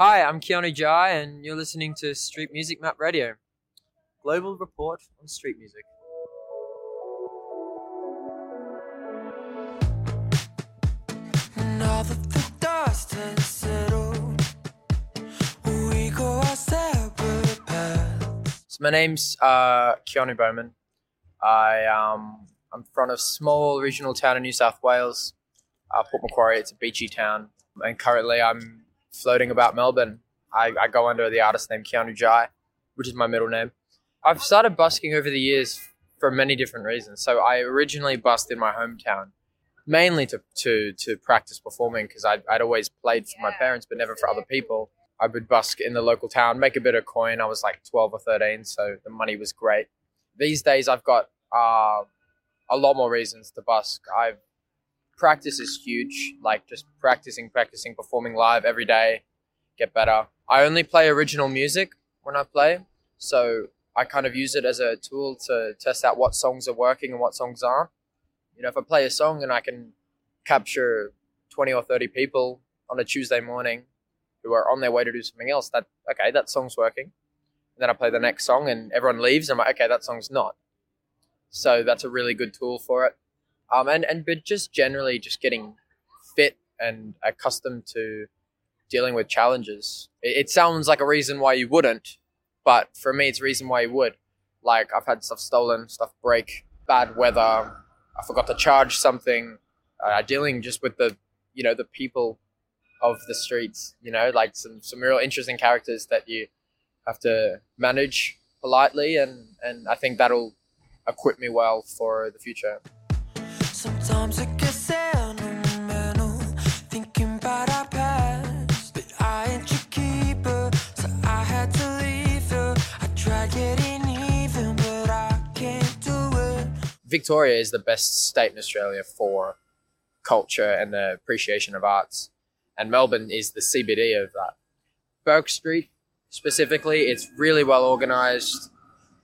Hi, I'm Keanu Jai, and you're listening to Street Music Map Radio. Global report on street music. Now that the dust has settled, we go our separate paths. So my name's uh, Keanu Bowman. I um, I'm from a small regional town in New South Wales, uh, Port Macquarie. It's a beachy town, and currently I'm floating about Melbourne. I, I go under the artist name Keanu Jai, which is my middle name. I've started busking over the years for many different reasons. So I originally busked in my hometown, mainly to to to practice performing because I'd, I'd always played for my parents, but never for other people. I would busk in the local town, make a bit of coin. I was like 12 or 13, so the money was great. These days, I've got uh, a lot more reasons to busk. I've practice is huge, like just practicing, practicing, performing live every day, get better. I only play original music when I play, so I kind of use it as a tool to test out what songs are working and what songs aren't. You know, if I play a song and I can capture 20 or 30 people on a Tuesday morning who are on their way to do something else, that okay, that song's working. And then I play the next song and everyone leaves. And I'm like, okay, that song's not. So that's a really good tool for it. Um, and, and but just generally just getting fit and accustomed to dealing with challenges. It, it sounds like a reason why you wouldn't, but for me, it's a reason why you would. Like I've had stuff stolen, stuff break, bad weather. I forgot to charge something. Uh, dealing just with the, you know, the people of the streets. You know, like some some real interesting characters that you have to manage politely, and and I think that'll equip me well for the future. Sometimes it gets sentimental, thinking about our past. But I ain't your keeper, so I had to leave you. I tried getting even, but I can't do it. Victoria is the best state in Australia for culture and the appreciation of arts, and Melbourne is the CBD of that. Bourke Street specifically, it's really well organised.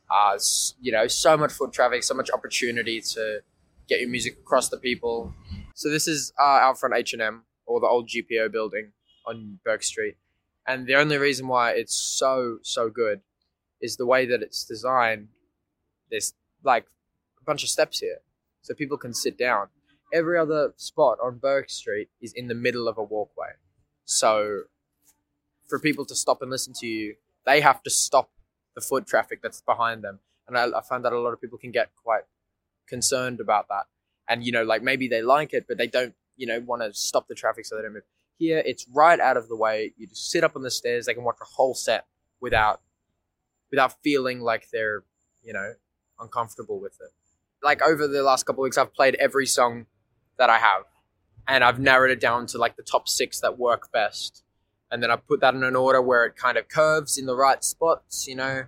Uh, you know, so much foot traffic, so much opportunity to get your music across the people. So this is uh, out front H and M or the old GPO building on Bourke Street, and the only reason why it's so so good is the way that it's designed. There's like a bunch of steps here, so people can sit down. Every other spot on Bourke Street is in the middle of a walkway, so for people to stop and listen to you, they have to stop the foot traffic that's behind them. And I, I find that a lot of people can get quite concerned about that. And, you know, like maybe they like it, but they don't, you know, want to stop the traffic so they don't move. Here, it's right out of the way. You just sit up on the stairs. They can watch a whole set without, without feeling like they're, you know, uncomfortable with it. Like over the last couple weeks, I've played every song that I have, and I've narrowed it down to like the top six that work best. And then I put that in an order where it kind of curves in the right spots, you know,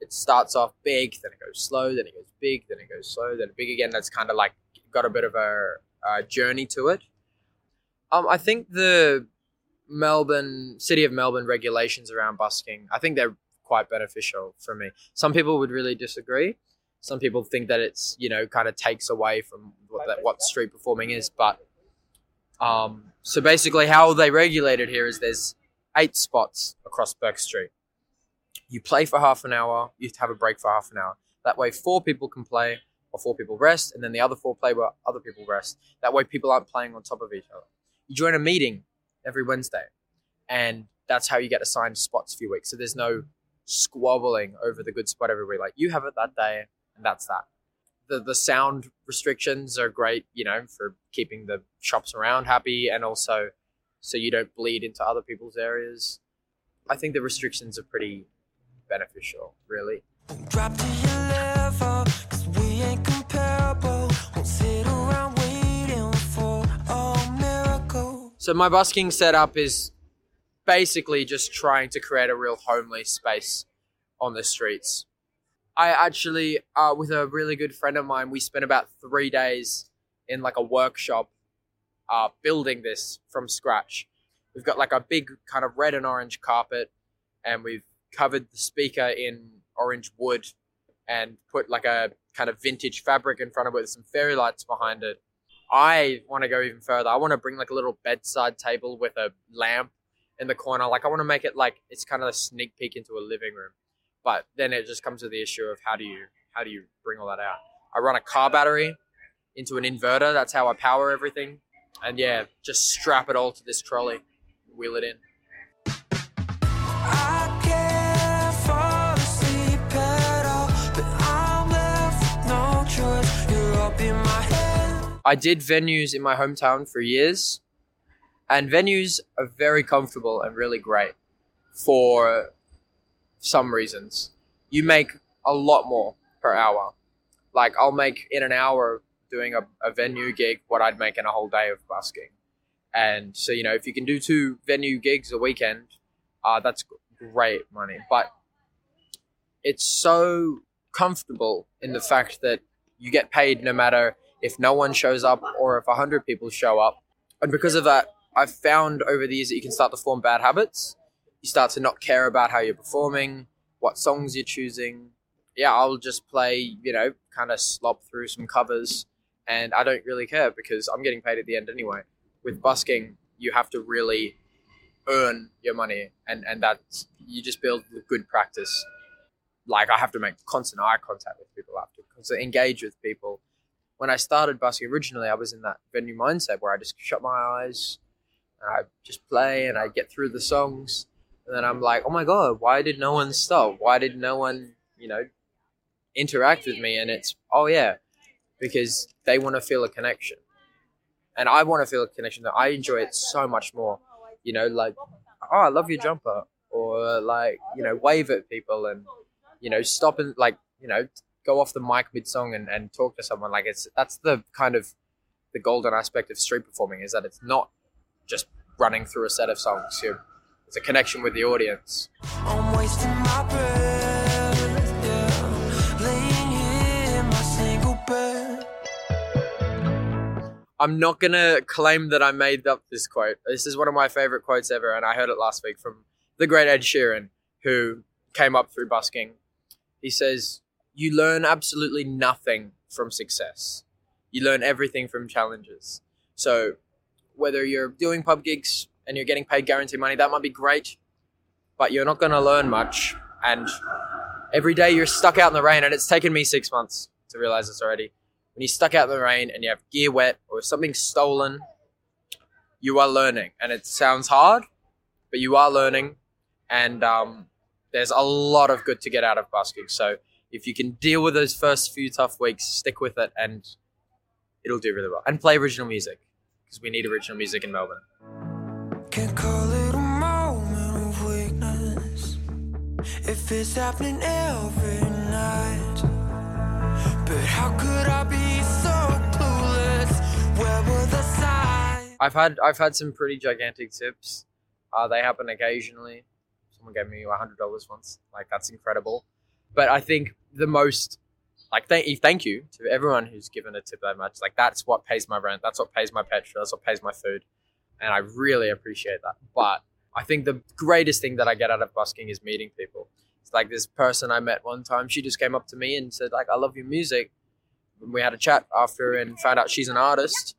it starts off big, then it goes slow, then it goes big, then it goes slow, then big again. That's kind of like got a bit of a, a journey to it. Um, I think the Melbourne city of Melbourne regulations around busking, I think they're quite beneficial for me. Some people would really disagree. Some people think that it's you know kind of takes away from what that, what street performing is, but um, so basically how they regulate it here is there's eight spots across Bourke Street you play for half an hour, you have a break for half an hour. That way, four people can play or four people rest, and then the other four play where other people rest. That way, people aren't playing on top of each other. You join a meeting every Wednesday, and that's how you get assigned spots for your week. So there's no squabbling over the good spot every week. Like you have it that day, and that's that. The the sound restrictions are great, you know, for keeping the shops around happy, and also so you don't bleed into other people's areas. I think the restrictions are pretty beneficial, really. Drop to your level, cause we ain't comparable. Won't sit around waiting for a miracle. So my busking setup is basically just trying to create a real homely space on the streets. I actually, uh, with a really good friend of mine, we spent about three days in like a workshop, uh, building this from scratch. We've got like a big kind of red and orange carpet, and we've covered the speaker in orange wood and put like a kind of vintage fabric in front of it with some fairy lights behind it. I want to go even further. I want to bring like a little bedside table with a lamp in the corner. Like I want to make it like it's kind of a sneak peek into a living room. But then it just comes to the issue of how do you how do you bring all that out? I run a car battery into an inverter. That's how I power everything. And yeah, just strap it all to this trolley, wheel it in. I did venues in my hometown for years, and venues are very comfortable and really great for some reasons. You make a lot more per hour. Like I'll make in an hour doing a, a venue gig what I'd make in a whole day of busking. And so, you know, if you can do two venue gigs a weekend, uh, that's great money. But it's so comfortable in the fact that you get paid no matter if no one shows up or if 100 people show up. And because of that, I've found over the years that you can start to form bad habits. You start to not care about how you're performing, what songs you're choosing. Yeah, I'll just play, you know, kind of slop through some covers and I don't really care because I'm getting paid at the end anyway. With busking, you have to really earn your money and, and that's you just build good practice. Like I have to make constant eye contact with people, I have to engage with people. When I started busking originally, I was in that venue mindset where I just shut my eyes and I just play and I get through the songs. And then I'm like, oh my God, why did no one stop? Why did no one, you know, interact with me? And it's, oh yeah, because they want to feel a connection. And I want to feel a connection that I enjoy it so much more. You know, like, oh, I love your jumper. Or like, you know, wave at people and, you know, stop and like, you know, go off the mic mid song and, and talk to someone. Like it's that's the kind of the golden aspect of street performing is that it's not just running through a set of songs. You it's a connection with the audience. I'm wasting my breath, yeah. Here my single bed. I'm not gonna claim that I made up this quote. This is one of my favorite quotes ever, and I heard it last week from the great Ed Sheeran, who came up through busking. He says, "You learn absolutely nothing from success. You learn everything from challenges. So, whether you're doing pub gigs and you're getting paid guaranteed money, that might be great, but you're not gonna learn much. And every day you're stuck out in the rain, and it's taken me six months to realize this already." when you're stuck out in the rain and you have gear wet or something stolen, you are learning. And it sounds hard, but you are learning. And um, there's a lot of good to get out of busking. So if you can deal with those first few tough weeks, stick with it and it'll do really well. And play original music because we need original music in Melbourne. Can't call it a moment of weakness if it's happening every night. But how could I be so clueless? Where were the signs? I've had I've had some pretty gigantic tips. Uh, they happen occasionally. Someone gave me hundred dollars once. Like that's incredible. But I think the most like thank thank you to everyone who's given a tip that much. Like that's what pays my rent. That's what pays my petrol. That's what pays my food, and I really appreciate that. But I think the greatest thing that I get out of busking is meeting people. It's like this person I met one time. She just came up to me and said like, "I love your music." And we had a chat after and found out she's an artist.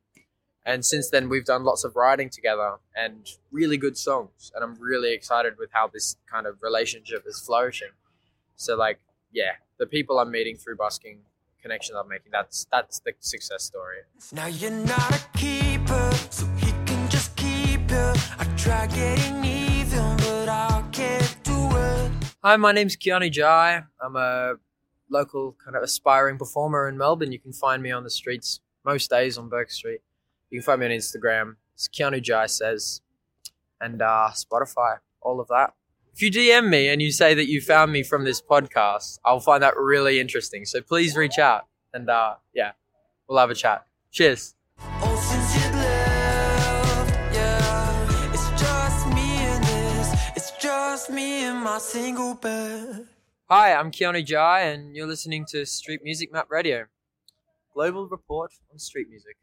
And since then, we've done lots of writing together and really good songs. And I'm really excited with how this kind of relationship is flourishing. So, like, yeah, the people I'm meeting through busking, connections I'm making, that's that's the success story. Now you're not a keeper, so he can just keep you. I try getting even, but I can't do it. Hi, my name's Keanu Jai. I'm a local kind of aspiring performer in Melbourne. You can find me on the streets most days on Bourke Street. You can find me on Instagram. It's Keanu Jai says, and uh, Spotify, all of that. If you DM me and you say that you found me from this podcast, I'll find that really interesting. So please reach out and uh, yeah, we'll have a chat. Cheers. Hi, I'm Keanu Jai, and you're listening to Street Music Map Radio, global report on street music.